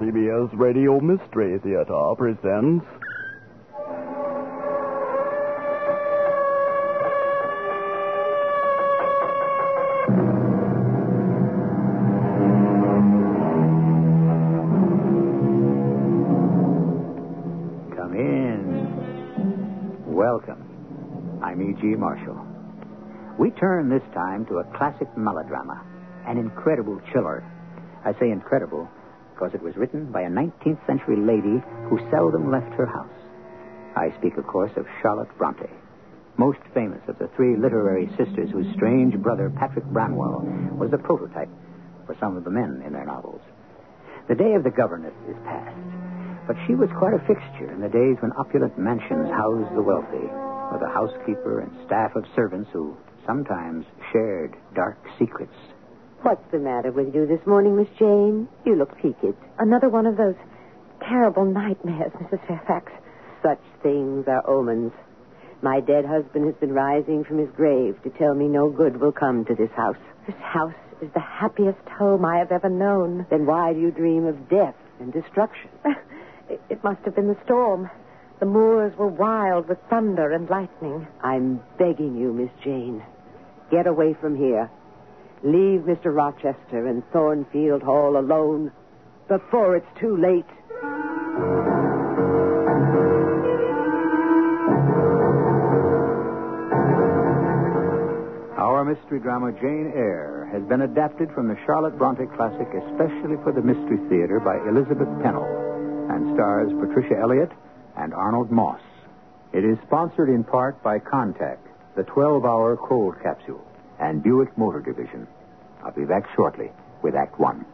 CBS Radio Mystery Theater presents. Come in. Welcome. I'm E.G. Marshall. We turn this time to a classic melodrama, an incredible chiller. I say incredible because it was written by a 19th century lady who seldom left her house. I speak, of course, of Charlotte Bronte, most famous of the three literary sisters whose strange brother, Patrick Branwell, was the prototype for some of the men in their novels. The day of the governess is past, but she was quite a fixture in the days when opulent mansions housed the wealthy, with a housekeeper and staff of servants who sometimes shared dark secrets. What's the matter with you this morning, Miss Jane? You look peaked. Another one of those terrible nightmares, Mrs. Fairfax. Such things are omens. My dead husband has been rising from his grave to tell me no good will come to this house. This house is the happiest home I have ever known. Then why do you dream of death and destruction? It, it must have been the storm. The moors were wild with thunder and lightning. I'm begging you, Miss Jane. Get away from here. Leave Mr. Rochester and Thornfield Hall alone before it's too late. Our mystery drama Jane Eyre has been adapted from the Charlotte Bronte classic especially for the Mystery Theater by Elizabeth Pennell and stars Patricia Elliott and Arnold Moss. It is sponsored in part by Contact, the 12-hour cold capsule, and Buick Motor Division. I'll be back shortly with Act One.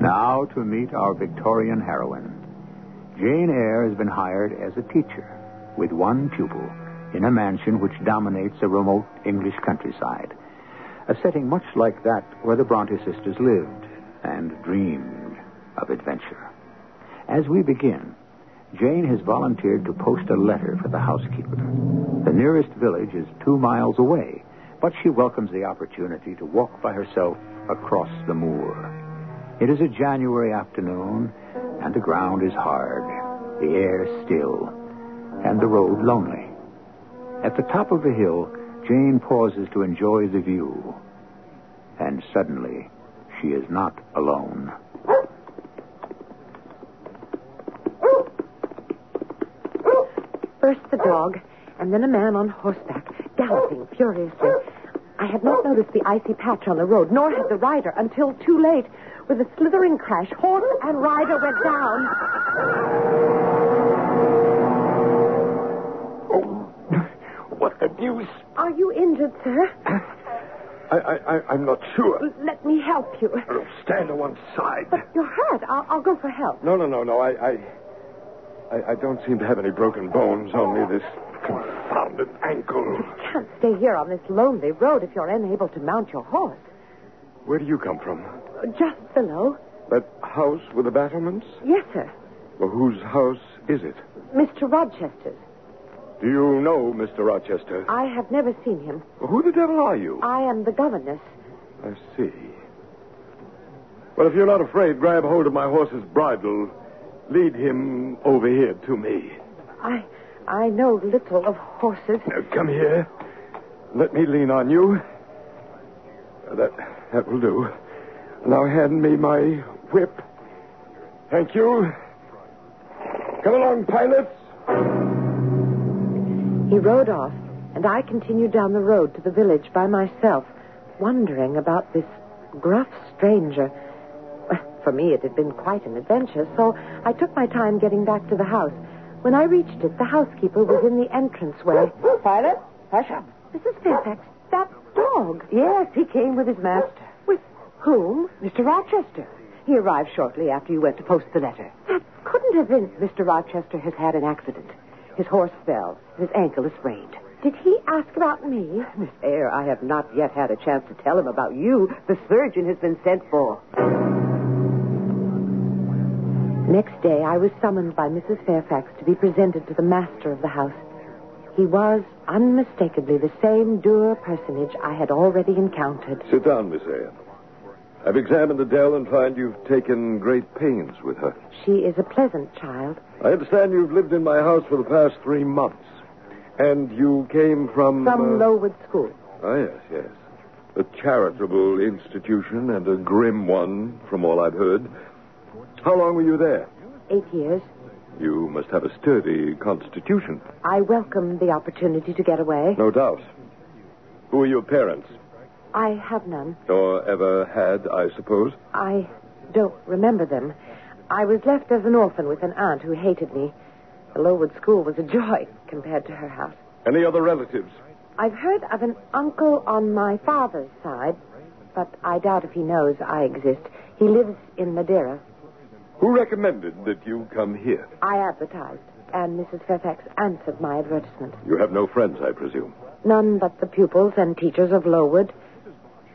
Now to meet our Victorian heroine. Jane Eyre has been hired as a teacher with one pupil in a mansion which dominates a remote English countryside. A setting much like that where the Bronte sisters lived and dreamed of adventure. As we begin, Jane has volunteered to post a letter for the housekeeper. The nearest village is two miles away, but she welcomes the opportunity to walk by herself across the moor. It is a January afternoon, and the ground is hard, the air still, and the road lonely. At the top of the hill, Jane pauses to enjoy the view. And suddenly, she is not alone. First the dog, and then a man on horseback, galloping furiously. I had not noticed the icy patch on the road, nor had the rider, until too late. With a slithering crash, horse and rider went down. Oh, what the deuce? Are you injured, sir? I, I, I, I'm not sure. Let me help you. Oh, stand to one side. But you're hurt. I'll, I'll go for help. No, no, no, no. I, I, I, I don't seem to have any broken bones. Only this confounded ankle. You can't stay here on this lonely road if you're unable to mount your horse. Where do you come from? Just below. That house with the battlements? Yes, sir. Well, whose house is it? Mr. Rochester's. Do you know Mr. Rochester? I have never seen him. Well, who the devil are you? I am the governess. I see. Well, if you're not afraid, grab hold of my horse's bridle. Lead him over here to me. I I know little of horses. Now, come here. Let me lean on you. Uh, that that will do. Now hand me my whip. Thank you. Come along, pilots. He rode off, and I continued down the road to the village by myself, wondering about this gruff stranger. For me, it had been quite an adventure, so I took my time getting back to the house. When I reached it, the housekeeper was in the entranceway. Pilot, hush up. Mrs. Fairfax, that dog. Yes, he came with his master. With whom? Mr. Rochester. He arrived shortly after you went to post the letter. That couldn't have been. Mr. Rochester has had an accident. His horse fell. His ankle is sprained. Did he ask about me? Miss Eyre, I have not yet had a chance to tell him about you. The surgeon has been sent for. Next day, I was summoned by Mrs. Fairfax to be presented to the master of the house. He was unmistakably the same dour personage I had already encountered. Sit down, Miss Anne. I've examined Adele and find you've taken great pains with her. She is a pleasant child. I understand you've lived in my house for the past three months. And you came from. From uh, Lowood School. Ah, yes, yes. A charitable institution and a grim one, from all I've heard. How long were you there? Eight years. You must have a sturdy constitution. I welcomed the opportunity to get away. No doubt. Who are your parents? I have none. Or ever had, I suppose? I don't remember them. I was left as an orphan with an aunt who hated me. The Lowood School was a joy compared to her house. Any other relatives? I've heard of an uncle on my father's side, but I doubt if he knows I exist. He lives in Madeira. Who recommended that you come here? I advertised, and Mrs. Fairfax answered my advertisement. You have no friends, I presume. None but the pupils and teachers of Lowood.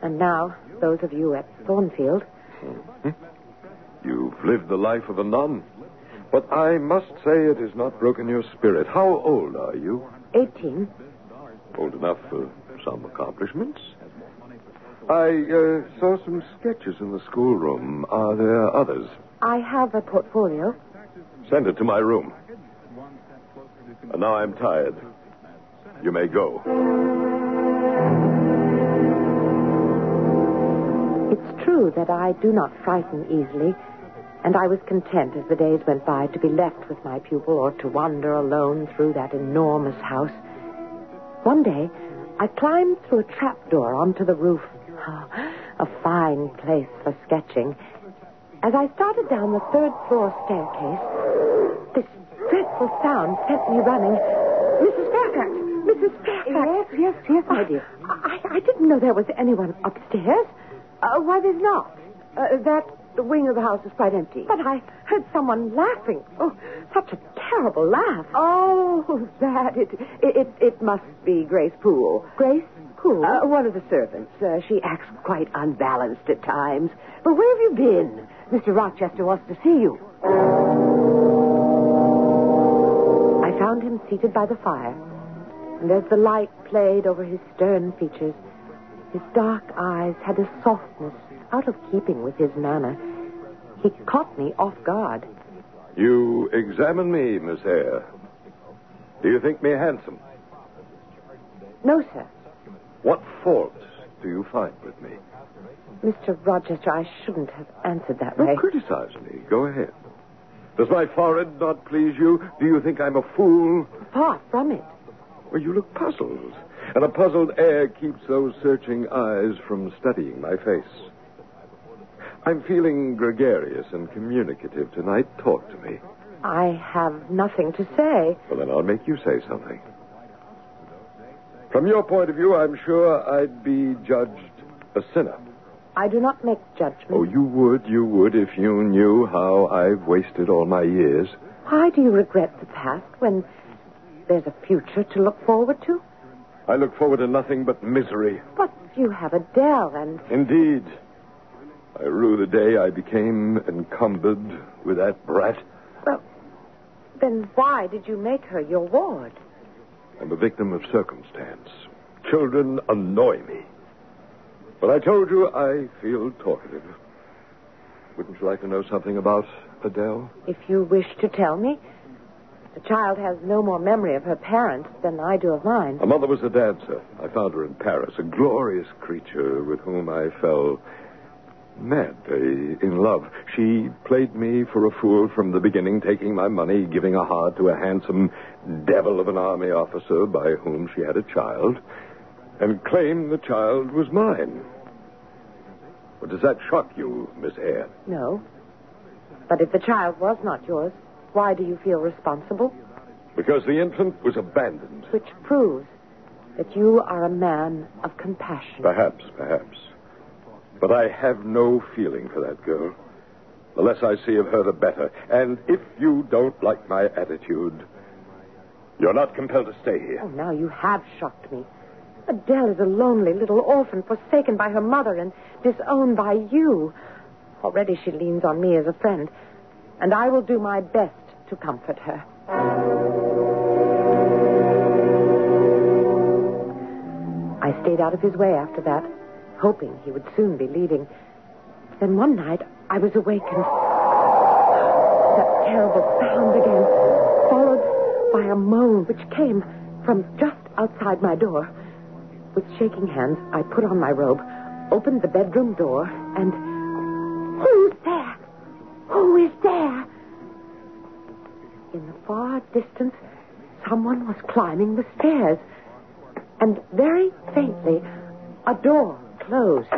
And now, those of you at Thornfield. You've lived the life of a nun. But I must say it has not broken your spirit. How old are you? 18. Old enough for some accomplishments. I uh, saw some sketches in the schoolroom. Are there others? I have a portfolio. Send it to my room. And now I'm tired. You may go. It's true that I do not frighten easily, and I was content as the days went by to be left with my pupil or to wander alone through that enormous house. One day, I climbed through a trapdoor onto the roof. Ah, a fine place for sketching. As I started down the third floor staircase, this dreadful sound sent me running. Mrs. Fairfax! Mrs. Fairfax! Yes, yes, yes, my dear. I, I didn't know there was anyone upstairs. Uh, why, there's not. Uh, that wing of the house is quite empty. But I heard someone laughing. Oh, such a terrible laugh. Oh, that. It, it, it must be Grace Poole. Grace Poole? Uh, one of the servants. Uh, she acts quite unbalanced at times. But where have you been? Mr. Rochester wants to see you. I found him seated by the fire, and as the light played over his stern features, his dark eyes had a softness out of keeping with his manner. He caught me off guard. You examine me, Miss Eyre. Do you think me handsome? No, sir. What faults do you find with me? Mr. Rochester, I shouldn't have answered that way. Don't criticize me. Go ahead. Does my forehead not please you? Do you think I'm a fool? Far from it. Well, you look puzzled. And a puzzled air keeps those searching eyes from studying my face. I'm feeling gregarious and communicative tonight. Talk to me. I have nothing to say. Well, then I'll make you say something. From your point of view, I'm sure I'd be judged a sinner. I do not make judgments. Oh, you would, you would, if you knew how I've wasted all my years. Why do you regret the past when there's a future to look forward to? I look forward to nothing but misery. But you have Adele and. Indeed. I rue the day I became encumbered with that brat. Well, then why did you make her your ward? I'm a victim of circumstance. Children annoy me. But I told you I feel talkative. Wouldn't you like to know something about Adele? If you wish to tell me. The child has no more memory of her parents than I do of mine. Her mother was a dancer. I found her in Paris, a glorious creature with whom I fell madly in love. She played me for a fool from the beginning, taking my money, giving a heart to a handsome devil of an army officer by whom she had a child, and claimed the child was mine. Well, does that shock you, Miss Eyre? No. But if the child was not yours, why do you feel responsible? Because the infant was abandoned. Which proves that you are a man of compassion. Perhaps, perhaps. But I have no feeling for that girl. The less I see of her, the better. And if you don't like my attitude, you're not compelled to stay here. Oh, now you have shocked me. Adele is a lonely little orphan, forsaken by her mother and disowned by you. Already she leans on me as a friend, and I will do my best to comfort her. I stayed out of his way after that, hoping he would soon be leaving. Then one night, I was awakened. That terrible sound again, by a moan which came from just outside my door. With shaking hands, I put on my robe, opened the bedroom door, and. Who's there? Who is there? In the far distance, someone was climbing the stairs. And very faintly, a door closed.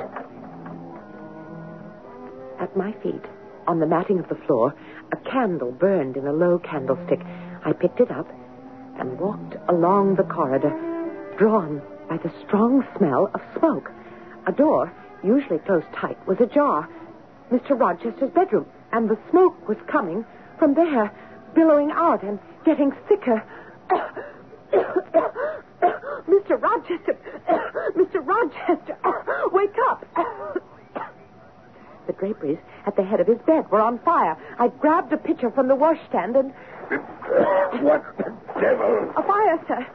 At my feet, on the matting of the floor, a candle burned in a low candlestick. I picked it up and walked along the corridor, drawn by the strong smell of smoke. A door, usually closed tight, was ajar. Mr. Rochester's bedroom, and the smoke was coming from there, billowing out and getting thicker. Mr. Rochester, Mr. Rochester, wake up. The draperies at the head of his bed were on fire. I grabbed a pitcher from the washstand and. What the devil? A fire, sir.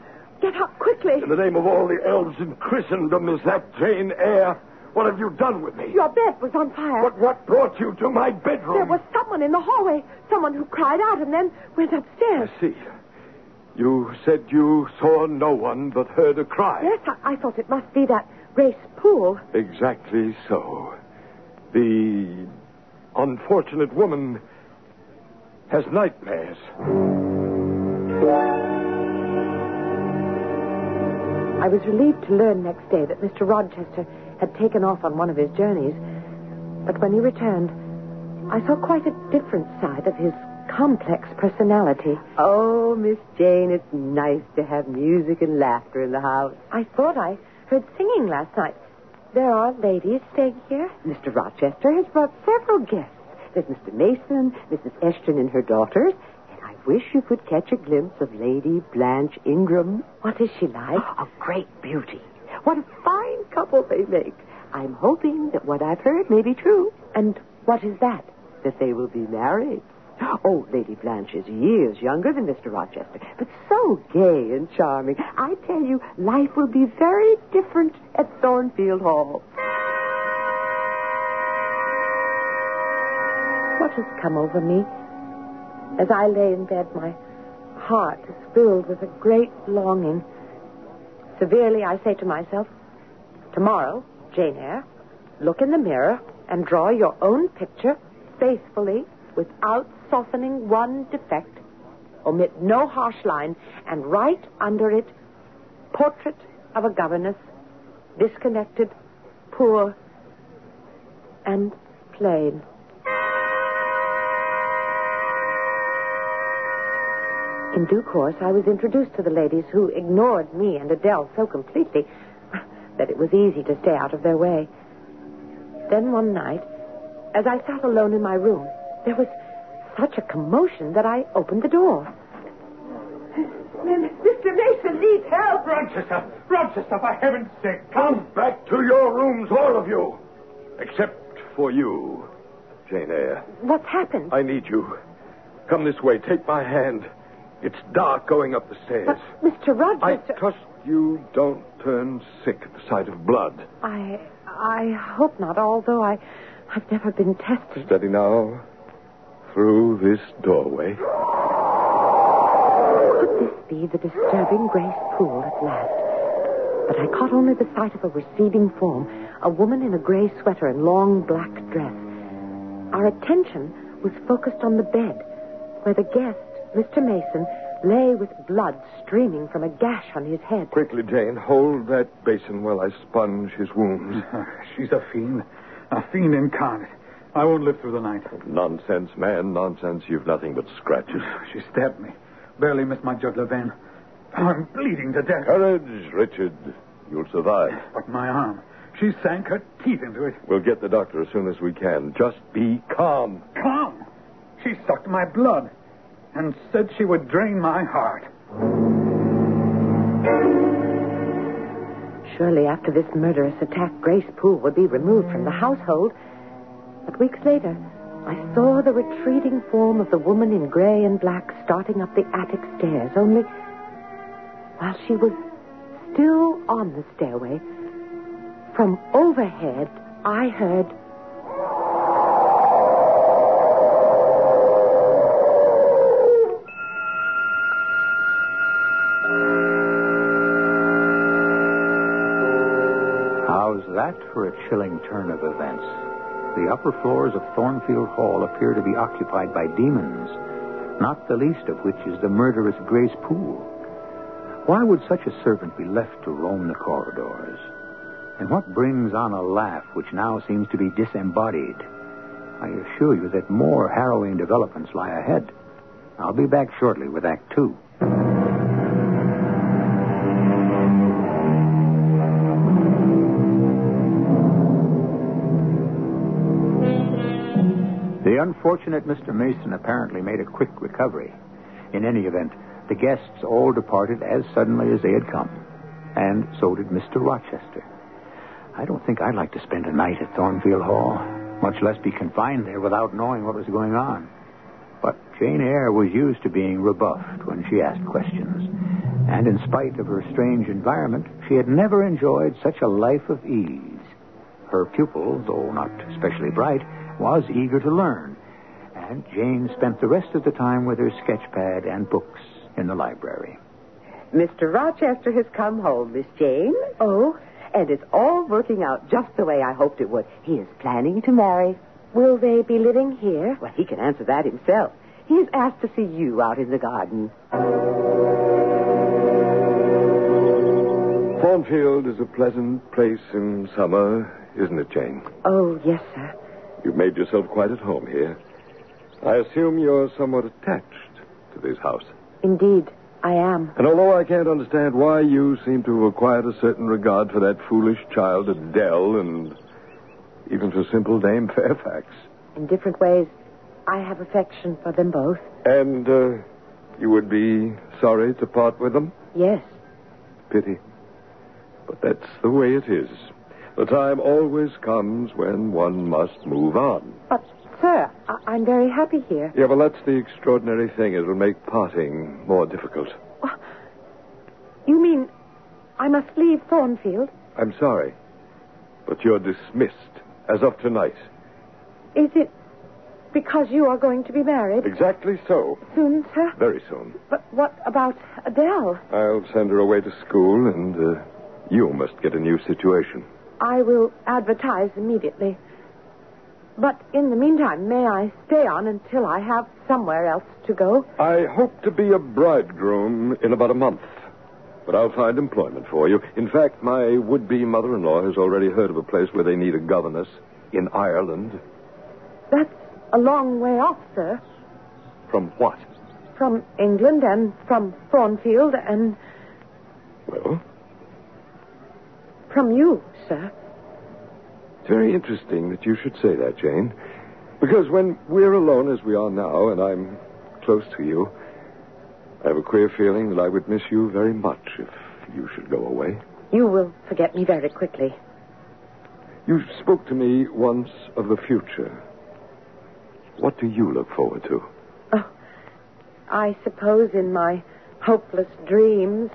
Get up quickly. In the name of all the elves in Christendom, is that Jane Eyre? What have you done with me? Your bed was on fire. But what brought you to my bedroom? There was someone in the hallway. Someone who cried out and then went upstairs. I see. You said you saw no one but heard a cry. Yes, I, I thought it must be that Grace Poole. Exactly so. The unfortunate woman has nightmares. I was relieved to learn next day that Mr. Rochester had taken off on one of his journeys. But when he returned, I saw quite a different side of his complex personality. Oh, Miss Jane, it's nice to have music and laughter in the house. I thought I heard singing last night. There are ladies staying here? Mr. Rochester has brought several guests. There's Mr. Mason, Mrs. Eshton and her daughters, and I wish you could catch a glimpse of Lady Blanche Ingram. What is she like? A great beauty. What a fine couple they make. I'm hoping that what I've heard may be true. And what is that? That they will be married. Oh, Lady Blanche is years younger than Mr. Rochester, but so gay and charming. I tell you, life will be very different at Thornfield Hall. What has come over me? As I lay in bed, my heart is filled with a great longing. Severely, I say to myself, tomorrow, Jane Eyre, look in the mirror and draw your own picture faithfully without softening one defect. Omit no harsh line and write under it, portrait of a governess, disconnected, poor, and plain. In due course, I was introduced to the ladies who ignored me and Adele so completely that it was easy to stay out of their way. Then one night, as I sat alone in my room, there was such a commotion that I opened the door. Mr. Mason needs help. Rochester! Rochester, for heaven's sake, come back to your rooms, all of you. Except for you, Jane Eyre. What's happened? I need you. Come this way. Take my hand. It's dark going up the stairs. But, Mr. I trust you don't turn sick at the sight of blood. I I hope not, although I I've never been tested. Steady now. Through this doorway. Could this be the disturbing Grace Poole at last? But I caught only the sight of a receding form, a woman in a gray sweater and long black dress. Our attention was focused on the bed, where the guest, Mr. Mason, lay with blood streaming from a gash on his head. Quickly, Jane, hold that basin while I sponge his wounds. She's a fiend. A fiend incarnate. I won't live through the night. Nonsense, man, nonsense. You've nothing but scratches. She stabbed me. Barely missed my jugular vein. Oh, I'm bleeding to death. Courage, Richard. You'll survive. But my arm. She sank her teeth into it. We'll get the doctor as soon as we can. Just be calm. Calm. She sucked my blood and said she would drain my heart. Surely after this murderous attack, Grace Poole would be removed from the household. But weeks later, I saw the retreating form of the woman in gray and black starting up the attic stairs, only while she was still on the stairway, from overhead, I heard. That for a chilling turn of events? The upper floors of Thornfield Hall appear to be occupied by demons, not the least of which is the murderous Grace Poole. Why would such a servant be left to roam the corridors? And what brings on a laugh which now seems to be disembodied? I assure you that more harrowing developments lie ahead. I'll be back shortly with Act Two. Unfortunate Mr. Mason apparently made a quick recovery. In any event, the guests all departed as suddenly as they had come. And so did Mr. Rochester. I don't think I'd like to spend a night at Thornfield Hall, much less be confined there without knowing what was going on. But Jane Eyre was used to being rebuffed when she asked questions. And in spite of her strange environment, she had never enjoyed such a life of ease. Her pupil, though not especially bright, was eager to learn. And Jane spent the rest of the time with her sketchpad and books in the library. Mr. Rochester has come home, Miss Jane. Oh, and it's all working out just the way I hoped it would. He is planning to marry. Will they be living here? Well, he can answer that himself. He has asked to see you out in the garden. Thornfield is a pleasant place in summer, isn't it, Jane? Oh, yes, sir. You've made yourself quite at home here. I assume you're somewhat attached to this house. Indeed, I am. And although I can't understand why you seem to have acquired a certain regard for that foolish child Adele and even for simple Dame Fairfax. In different ways, I have affection for them both. And uh, you would be sorry to part with them? Yes. Pity. But that's the way it is. The time always comes when one must move on. But, sir, I- I'm very happy here. Yeah, well, that's the extraordinary thing. It'll make parting more difficult. You mean I must leave Thornfield? I'm sorry, but you're dismissed as of tonight. Is it because you are going to be married Exactly so. soon, sir? Very soon. But what about Adele? I'll send her away to school, and uh, you must get a new situation. I will advertise immediately. But in the meantime, may I stay on until I have somewhere else to go? I hope to be a bridegroom in about a month. But I'll find employment for you. In fact, my would be mother in law has already heard of a place where they need a governess in Ireland. That's a long way off, sir. From what? From England and from Thornfield and Well, from you, sir. It's very interesting that you should say that, Jane. Because when we're alone as we are now, and I'm close to you, I have a queer feeling that I would miss you very much if you should go away. You will forget me very quickly. You spoke to me once of the future. What do you look forward to? Oh, I suppose in my hopeless dreams,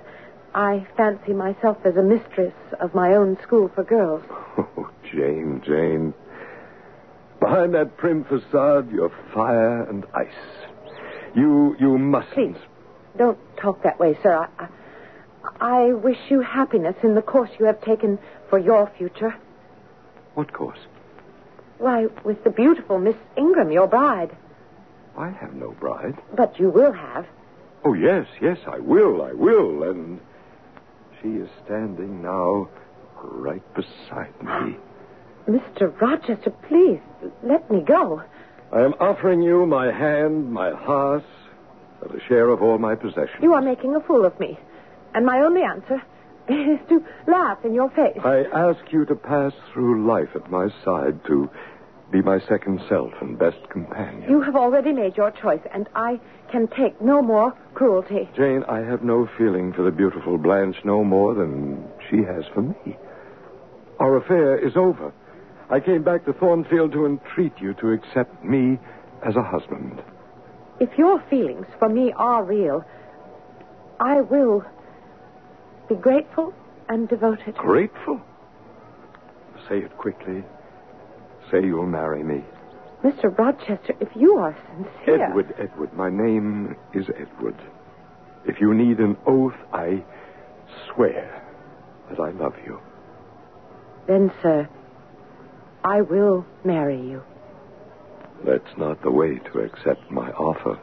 I fancy myself as a mistress of my own school for girls. Oh, Jane, Jane. Behind that prim facade, you're fire and ice. You, you mustn't. Please, don't talk that way, sir. I, I, I wish you happiness in the course you have taken for your future. What course? Why, with the beautiful Miss Ingram, your bride. I have no bride. But you will have. Oh, yes, yes, I will, I will. And she is standing now right beside me. Mr. Rochester, please, let me go. I am offering you my hand, my heart, and a share of all my possessions. You are making a fool of me. And my only answer is to laugh in your face. I ask you to pass through life at my side to be my second self and best companion. You have already made your choice, and I can take no more cruelty. Jane, I have no feeling for the beautiful Blanche no more than she has for me. Our affair is over. I came back to Thornfield to entreat you to accept me as a husband. If your feelings for me are real, I will be grateful and devoted. Grateful? Say it quickly. Say you'll marry me. Mr. Rochester, if you are sincere. Edward, Edward. My name is Edward. If you need an oath, I swear that I love you. Then, sir, I will marry you. That's not the way to accept my offer.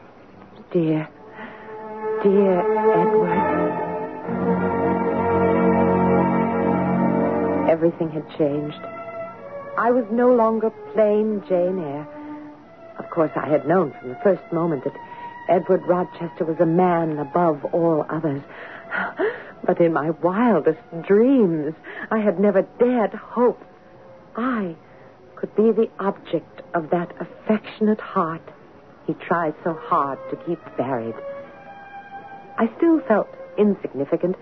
Dear, dear Edward. Everything had changed. I was no longer plain Jane Eyre. Of course, I had known from the first moment that Edward Rochester was a man above all others. But in my wildest dreams, I had never dared hope I could be the object of that affectionate heart he tried so hard to keep buried. I still felt insignificant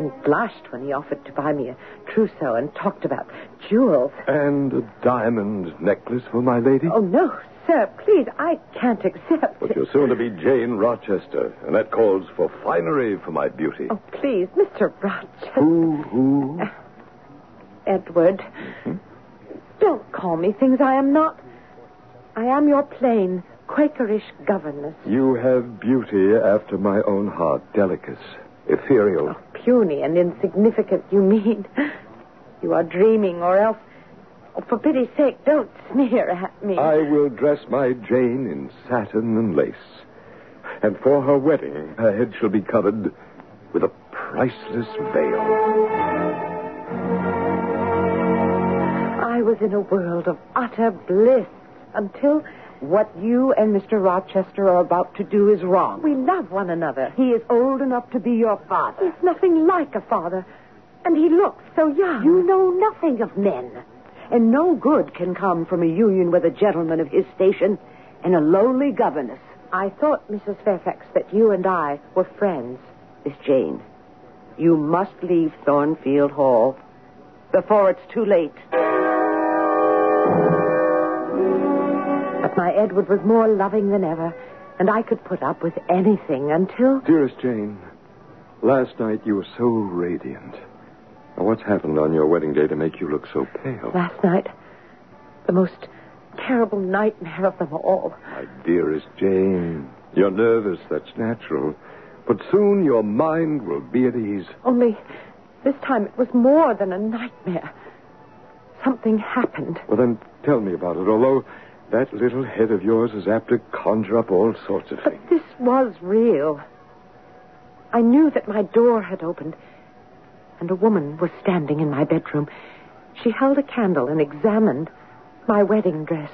and blushed when he offered to buy me a trousseau and talked about jewels. And a diamond necklace for my lady? Oh, no, sir, please, I can't accept But it. you're soon to be Jane Rochester, and that calls for finery for my beauty. Oh, please, Mr. Rochester. Who, who? Uh, Edward. Mm-hmm. Don't call me things I am not. I am your plain, Quakerish governess. You have beauty after my own heart, delicate, ethereal. Oh, puny and insignificant, you mean. You are dreaming, or else. Oh, for pity's sake, don't sneer at me. I will dress my Jane in satin and lace. And for her wedding, her head shall be covered with a priceless veil. I was in a world of utter bliss until What you and Mr. Rochester are about to do is wrong. we love one another. He is old enough to be your father. He's nothing like a father. And he looks so young. You know nothing of men. And no good can come from a union with a gentleman of his station and a lowly governess. I thought, Mrs. Fairfax, that you and I were friends. Miss Jane, you must leave Thornfield Hall before it's too late. Edward was more loving than ever, and I could put up with anything until. Dearest Jane, last night you were so radiant. Now, what's happened on your wedding day to make you look so pale? Last night, the most terrible nightmare of them all. My dearest Jane, you're nervous, that's natural. But soon your mind will be at ease. Only this time it was more than a nightmare. Something happened. Well, then tell me about it, although that little head of yours is apt to conjure up all sorts of But things. this was real. I knew that my door had opened, and a woman was standing in my bedroom. She held a candle and examined my wedding dress.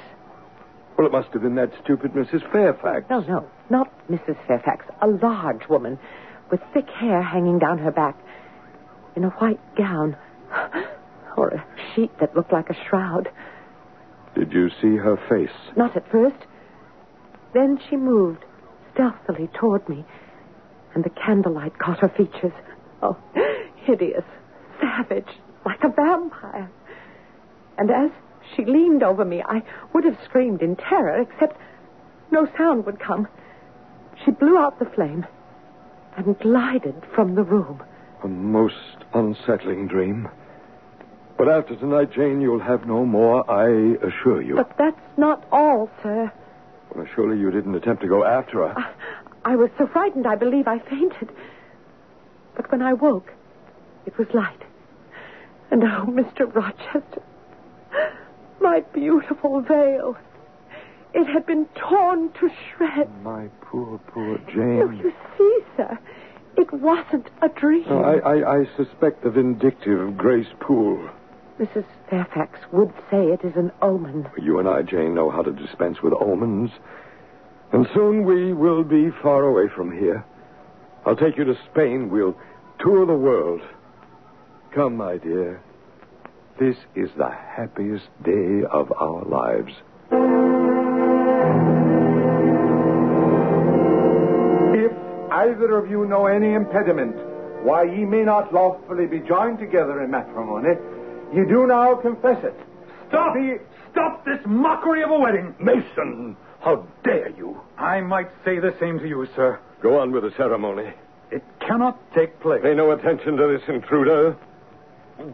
Well, it must have been that stupid Mrs. Fairfax. No, no, not Mrs. Fairfax. A large woman with thick hair hanging down her back in a white gown or a sheet that looked like a shroud. Did you see her face? Not at first. Then she moved stealthily toward me, and the candlelight caught her features. Oh, hideous, savage, like a vampire. And as she leaned over me, I would have screamed in terror, except no sound would come. She blew out the flame and glided from the room. A most unsettling dream. But after tonight, Jane, you'll have no more, I assure you. But that's not all, sir. Well, surely you didn't attempt to go after her. I, I was so frightened, I believe I fainted. But when I woke, it was light. And oh, Mr. Rochester, my beautiful veil. It had been torn to shreds. My poor, poor Jane. you see, sir, it wasn't a dream. No, I, I, I suspect the vindictive Grace Poole. Mrs. Fairfax would say it is an omen. You and I, Jane, know how to dispense with omens. And soon we will be far away from here. I'll take you to Spain. We'll tour the world. Come, my dear. This is the happiest day of our lives. If either of you know any impediment why ye may not lawfully be joined together in matrimony, ye do now confess it. Stop! Stop this mockery of a wedding! Mason, how dare you? I might say the same to you, sir. Go on with the ceremony. It cannot take place. Pay no attention to this intruder.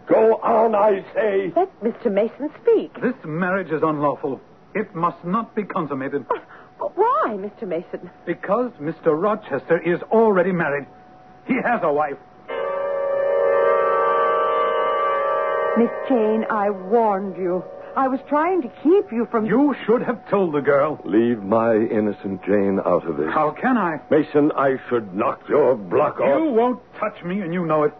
Go on, I say. Let Mr. Mason speak. This marriage is unlawful. It must not be consummated. Oh, but why, Mr. Mason? Because Mr. Rochester is already married. He has a wife. Miss Jane, I warned you. I was trying to keep you from. You should have told the girl. Leave my innocent Jane out of this. How can I? Mason, I should knock your block off. You won't touch me, and you know it.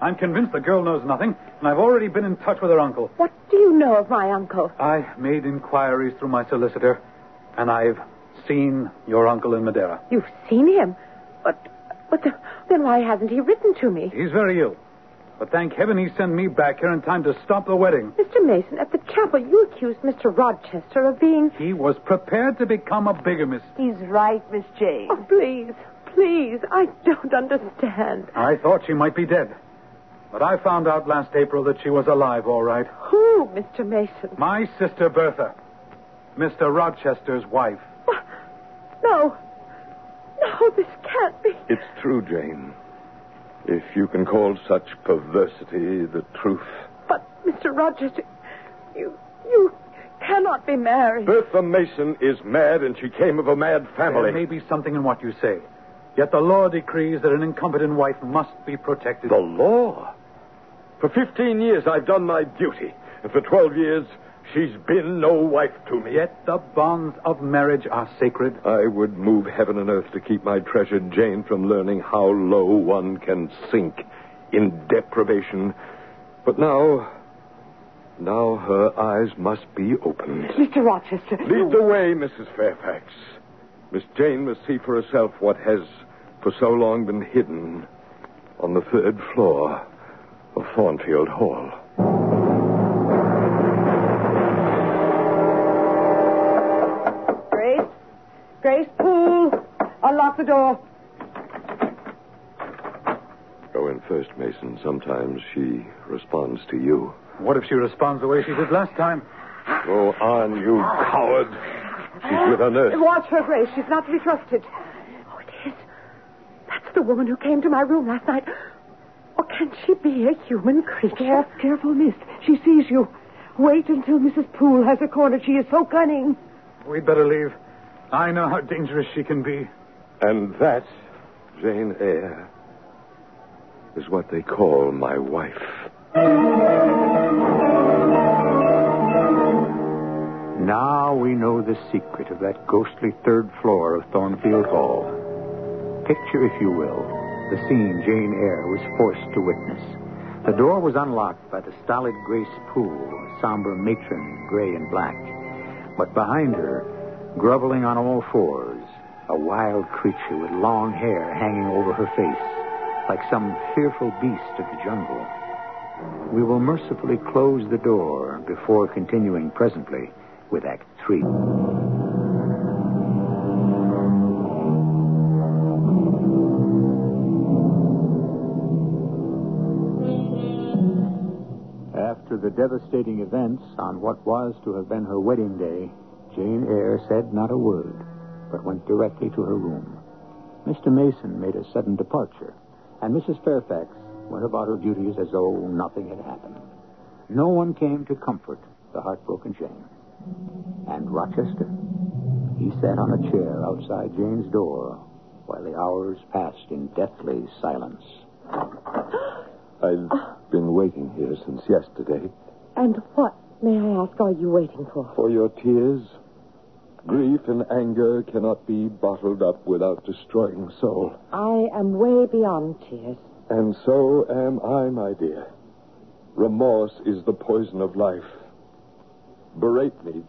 I'm convinced the girl knows nothing, and I've already been in touch with her uncle. What do you know of my uncle? I made inquiries through my solicitor, and I've seen your uncle in Madeira. You've seen him. But, but the, then why hasn't he written to me? He's very ill. But thank heaven he sent me back here in time to stop the wedding. Mr. Mason, at the chapel, you accused Mr. Rochester of being. He was prepared to become a bigamist. He's right, Miss Jane. Oh, please, please, I don't understand. I thought she might be dead. But I found out last April that she was alive, all right. Who, Mr. Mason? My sister Bertha, Mr. Rochester's wife. Oh, no. No, this can't be. It's true, Jane. If you can call such perversity the truth. But, Mr. Rochester, you, you cannot be married. Bertha Mason is mad, and she came of a mad family. There may be something in what you say. Yet the law decrees that an incompetent wife must be protected. The law? For 15 years, I've done my duty. And for 12 years, she's been no wife to me. Yet the bonds of marriage are sacred. I would move heaven and earth to keep my treasured Jane from learning how low one can sink in deprivation. But now, now her eyes must be opened. Mr. Rochester. Lead the way, Mrs. Fairfax. Miss Jane must see for herself what has for so long been hidden on the third floor of Thornfield Hall. Grace Poole. Unlock the door. Go in first, Mason. Sometimes she responds to you. What if she responds the way she did last time? Go on, you coward. She's with her nurse. Watch her, Grace. She's not to be trusted. Oh, it is. That's the woman who came to my room last night. Or can she be a human creature? Care- careful, miss. She sees you. Wait until Mrs. Poole has her corner. She is so cunning. We'd better leave. I know how dangerous she can be. And that, Jane Eyre, is what they call my wife. Now we know the secret of that ghostly third floor of Thornfield Hall. Picture, if you will, the scene Jane Eyre was forced to witness. The door was unlocked by the stolid Grace Poole, a somber matron, gray and black. But behind her, groveling on all fours, a wild creature with long hair hanging over her face, like some fearful beast of the jungle. We will mercifully close the door before continuing presently with Act Three. After the devastating events on what was to have been her wedding day, Jane Eyre said not a word, but went directly to her room. Mr. Mason made a sudden departure, and Mrs. Fairfax went about her duties as though nothing had happened. No one came to comfort the heartbroken Jane. And Rochester? He sat on a chair outside Jane's door while the hours passed in deathly silence. I've been waiting here since yesterday And what, may I ask, are you waiting for? for your tears. Grief and anger cannot be bottled up without destroying the soul. I am way beyond tears. And so am I, my dear. Remorse is the poison of life. Berate me.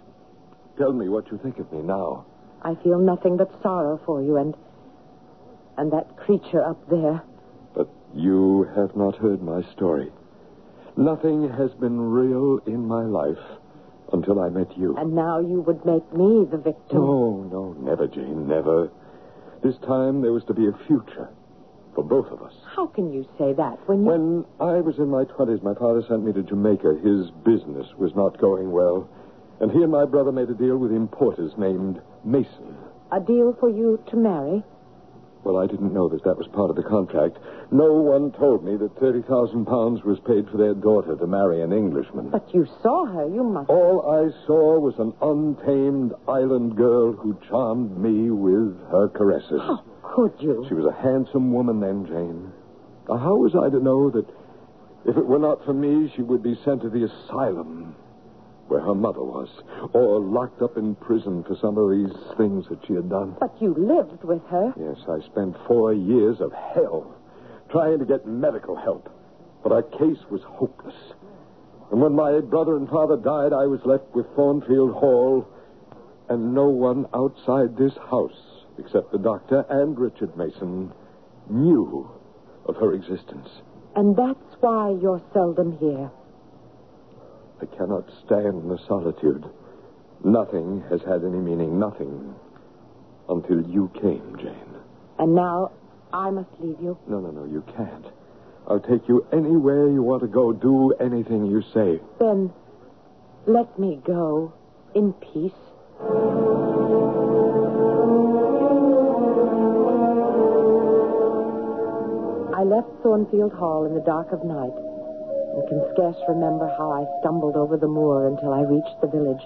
Tell me what you think of me now. I feel nothing but sorrow for you and. and that creature up there. But you have not heard my story. Nothing has been real in my life until I met you. And now you would make me the victim. No, no, never, Jane, never. This time there was to be a future for both of us. How can you say that when you. When I was in my twenties, my father sent me to Jamaica. His business was not going well. And he and my brother made a deal with importers named Mason. A deal for you to marry? Well, I didn't know that that was part of the contract. No one told me that 30,000 pounds was paid for their daughter to marry an Englishman. But you saw her. You must. All I saw was an untamed island girl who charmed me with her caresses. How could you? She was a handsome woman then, Jane. How was I to know that if it were not for me, she would be sent to the asylum where her mother was, or locked up in prison for some of these things that she had done? But you lived with her. Yes, I spent four years of hell trying to get medical help, but our case was hopeless. And when my brother and father died, I was left with Thornfield Hall and no one outside this house, except the doctor and Richard Mason, knew of her existence. And that's why you're seldom here. I cannot stand the solitude. Nothing has had any meaning, nothing, until you came, Jane. And now I must leave you. No, no, no, you can't. I'll take you anywhere you want to go. Do anything you say. Then let me go in peace. I left Thornfield Hall in the dark of night and can scarce remember how I stumbled over the moor until I reached the village.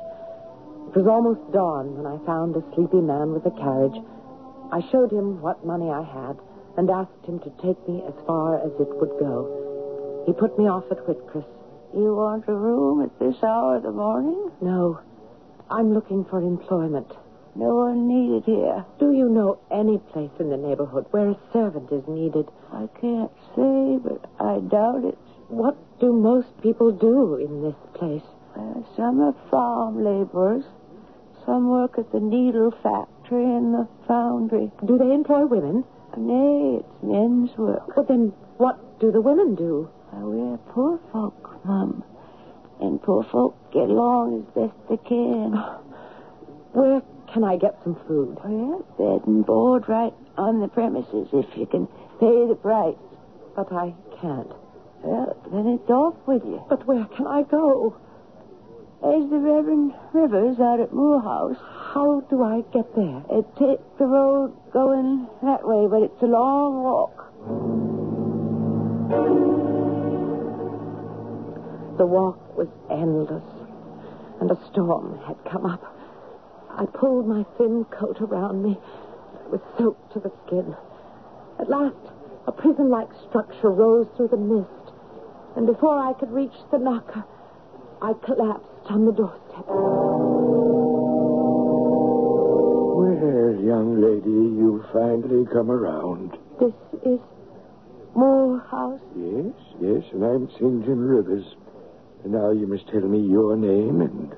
It was almost dawn when I found a sleepy man with a carriage. I showed him what money I had and asked him to take me as far as it would go. He put me off at Whitcross. You want a room at this hour of the morning? No, I'm looking for employment. No one needed here. Do you know any place in the neighborhood where a servant is needed? I can't say, but I doubt it. What do most people do in this place? Uh, some are farm laborers. Some work at the needle factory and the foundry. Do they employ women? Nay, it's men's work. But then what do the women do? Uh, we're poor folk, Mum. And poor folk get along as best they can. Where can I get some food? Well, bed and board right on the premises if you can pay the price. But I can't. Well, then it's off with you. But where can I go? There's the Reverend Rivers out at Moorhouse. How do I get there? Uh, take the road going that way, but it's a long walk. The walk was endless, and a storm had come up. I pulled my thin coat around me. I was soaked to the skin. At last, a prison like structure rose through the mist, and before I could reach the knocker, I collapsed on the doorstep. Well, young lady, you finally come around. This is Moorhouse? Yes, yes, and I'm St. John Rivers. And now you must tell me your name and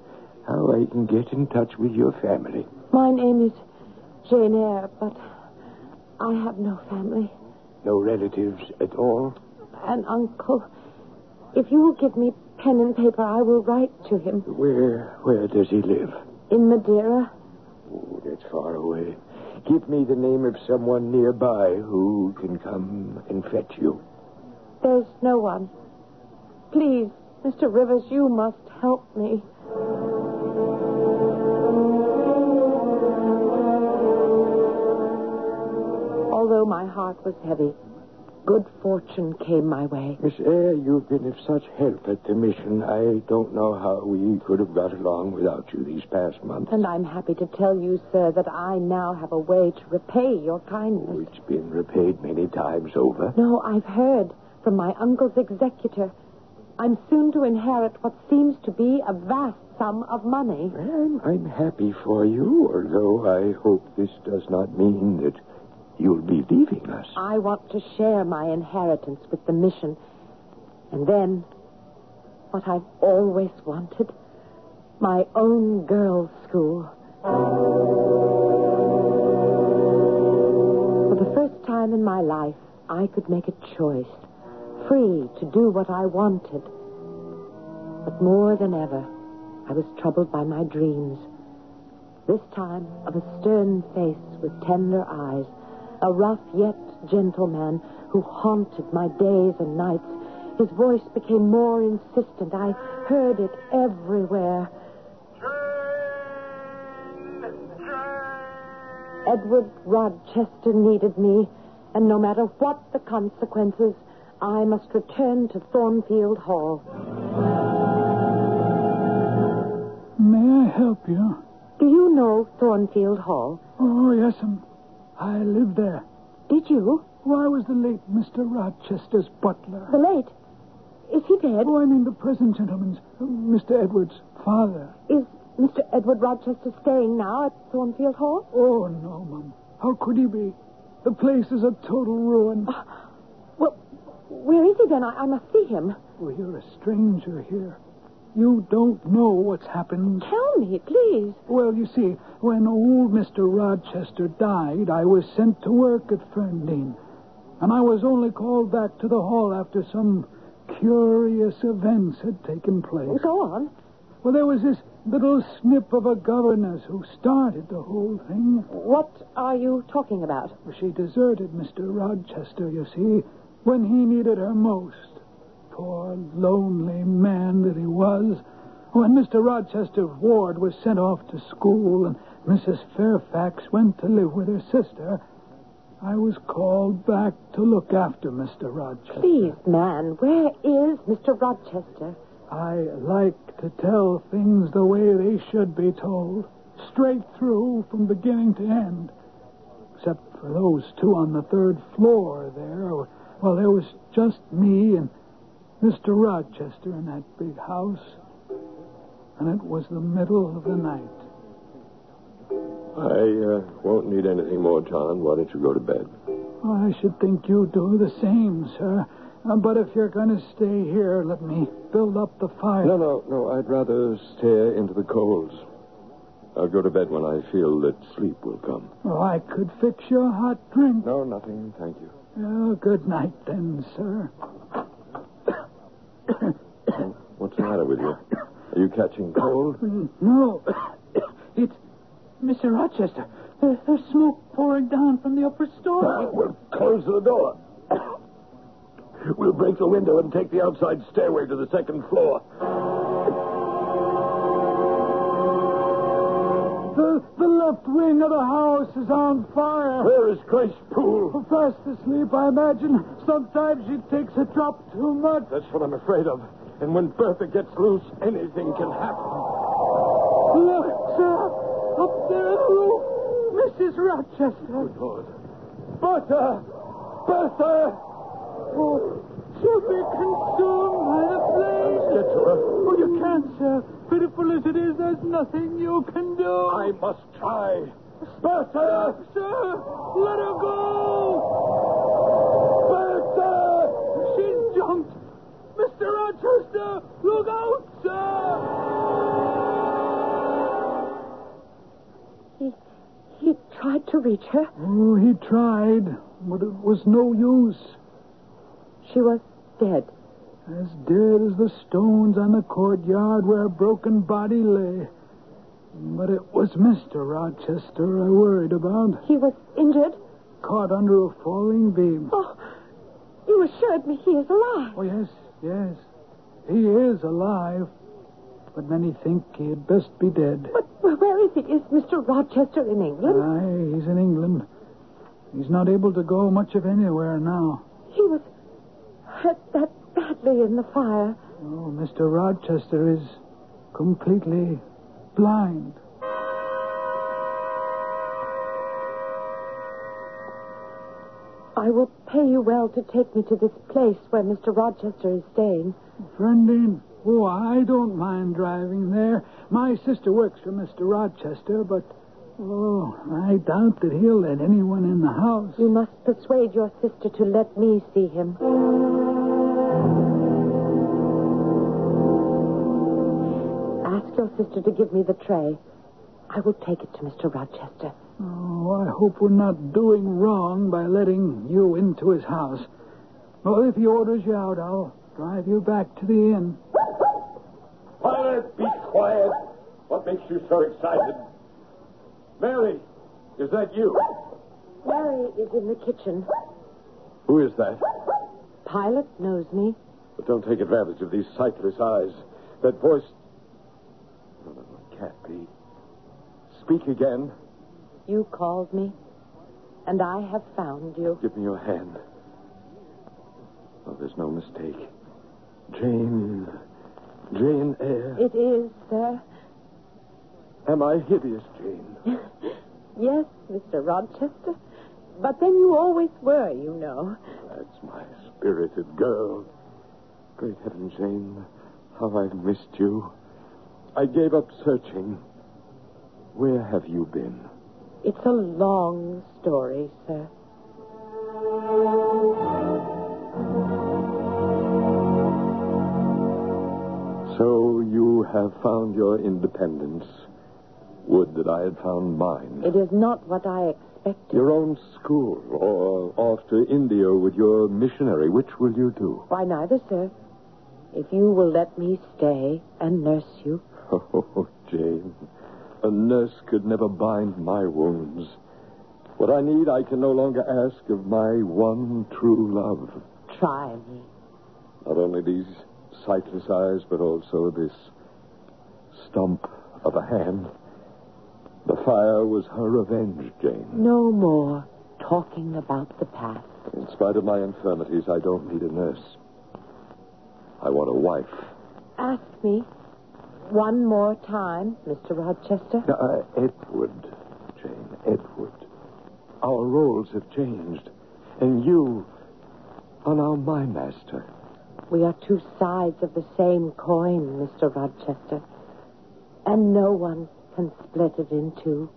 how I can get in touch with your family. My name is Jane Eyre, but I have no family. No relatives at all? An uncle. If you will give me pen and paper, I will write to him. Where where does he live? In Madeira? Oh, that's far away. Give me the name of someone nearby who can come and fetch you. There's no one. Please, Mr. Rivers, you must help me. Although my heart was heavy, good fortune came my way. Miss Eyre, you've been of such help at the mission. I don't know how we could have got along without you these past months. And I'm happy to tell you, sir, that I now have a way to repay your kindness. Oh, it's been repaid many times over. No, I've heard from my uncle's executor. I'm soon to inherit what seems to be a vast sum of money. I'm, I'm happy for you, although I hope this does not mean that you'll be leaving us. I want to share my inheritance with the mission. And then, what I've always wanted my own girls' school. For the first time in my life, I could make a choice, free to do what I wanted. But more than ever, I was troubled by my dreams. This time of a stern face with tender eyes, a rough yet gentle man who haunted my days and nights. His voice became more insistent. I heard it everywhere. Edward Rochester needed me, and no matter what the consequences, I must return to Thornfield Hall. May I help you? Do you know Thornfield Hall? Oh, yes, um, I live there. Did you? Oh, I was the late Mr. Rochester's butler. The late? Is he dead? Oh, I mean the present gentleman's, uh, Mr. Edwards' father. Is Mr. Edward Rochester staying now at Thornfield Hall? Oh, no, Mum. How could he be? The place is a total ruin. Well, where is he then? I, I must see him. Oh, you're a stranger here. You don't know what's happened. Tell me, please. Well, you see, when old Mr. Rochester died, I was sent to work at Ferndean. And I was only called back to the hall after some curious events had taken place. Go on. Well, there was this little snip of a governess who started the whole thing. What are you talking about? She deserted Mr. Rochester, you see, when he needed her most. Poor, lonely man that he was. When Mr. Rochester ward was sent off to school and Mrs. Fairfax went to live with her sister, I was called back to look after Mr. Rochester. Please, man, where is Mr. Rochester? I like to tell things the way they should be told, straight through from beginning to end. Except for those two on the third floor there. Well, there was just me and Mr. Rochester in that big house. And it was the middle of the night. I uh, won't need anything more, John. Why don't you go to bed? Oh, I should think you'd do the same, sir. Uh, but if you're going to stay here, let me build up the fire. No, no, no. I'd rather stare into the coals. I'll go to bed when I feel that sleep will come. Oh, I could fix you a hot drink. No, nothing. Thank you. Oh, good night then, sir. What's the matter with you? Are you catching cold? No. It's Mr. Rochester. There, there's smoke pouring down from the upper story. We'll close the door. We'll break the window and take the outside stairway to the second floor. The, the left wing of the house is on fire. Where is Grace Poole? Fast asleep, I imagine. Sometimes she takes a drop too much. That's what I'm afraid of. And when Bertha gets loose, anything can happen. Look, sir. Up there in the roof. Mrs. Rochester. Good Lord. Bertha! Bertha! Oh, she'll be consumed by the flames. Get to her. Oh, you can't, sir. Pitiful as it is, there's nothing you can do. I must try. Bertha! Sir, let her go. Rochester, look out, sir. He, he tried to reach her. Oh, he tried, but it was no use. She was dead. As dead as the stones on the courtyard where a broken body lay. But it was Mr. Rochester I worried about. He was injured. Caught under a falling beam. Oh, you assured me he is alive. Oh, yes, yes. He is alive. But many think he had best be dead. But where is he? Is Mr. Rochester in England? Aye, he's in England. He's not able to go much of anywhere now. He was hurt that badly in the fire. Oh, Mr. Rochester is completely blind. I will pay you well to take me to this place where Mr. Rochester is staying. Ferndean, oh, I don't mind driving there. My sister works for Mr. Rochester, but, oh, I doubt that he'll let anyone in the house. You must persuade your sister to let me see him. Ask your sister to give me the tray. I will take it to Mr. Rochester. Oh, I hope we're not doing wrong by letting you into his house. Well, if he orders you out, I'll drive you back to the inn. Pilot, be quiet. What makes you so excited? Mary, is that you? Mary is in the kitchen. Who is that? Pilot knows me. But don't take advantage of these sightless eyes. That voice. No, no, no, it can't be. Speak again. You called me, and I have found you. Give me your hand. Oh, there's no mistake. Jane. Jane Eyre. It is, sir. Am I hideous, Jane? yes, Mr. Rochester. But then you always were, you know. That's my spirited girl. Great heaven, Jane, how I've missed you. I gave up searching. Where have you been? It's a long story, sir. So you have found your independence. Would that I had found mine. It is not what I expected. Your own school, or off to India with your missionary. Which will you do? Why, neither, sir. If you will let me stay and nurse you. Oh, Jane. A nurse could never bind my wounds. What I need, I can no longer ask of my one true love. Try me. Not only these sightless eyes, but also this stump of a hand. The fire was her revenge, Jane. No more talking about the past. In spite of my infirmities, I don't need a nurse. I want a wife. Ask me one more time, Mr. Rochester. Uh, Edward, Jane, Edward. Our roles have changed, and you are now my master. We are two sides of the same coin, Mr. Rochester, and no one can split it in two.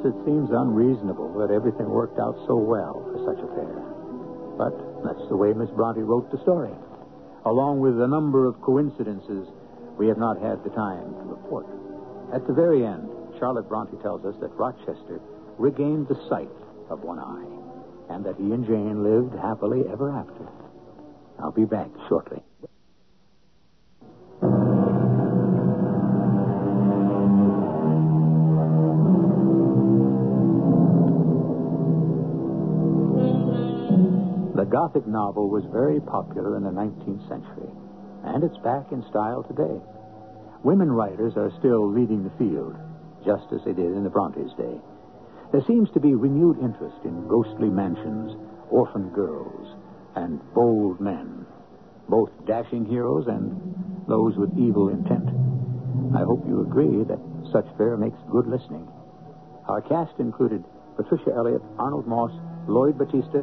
It seems unreasonable that everything worked out so well for such a pair. But that's the way Miss Bronte wrote the story. Along with a number of coincidences we have not had the time to report. At the very end, Charlotte Bronte tells us that Rochester regained the sight of one eye and that he and Jane lived happily ever after. I'll be back shortly. Gothic novel was very popular in the 19th century, and it's back in style today. Women writers are still leading the field, just as they did in the Brontes' day. There seems to be renewed interest in ghostly mansions, orphan girls, and bold men, both dashing heroes and those with evil intent. I hope you agree that such fare makes good listening. Our cast included Patricia Elliott, Arnold Moss, Lloyd Battista,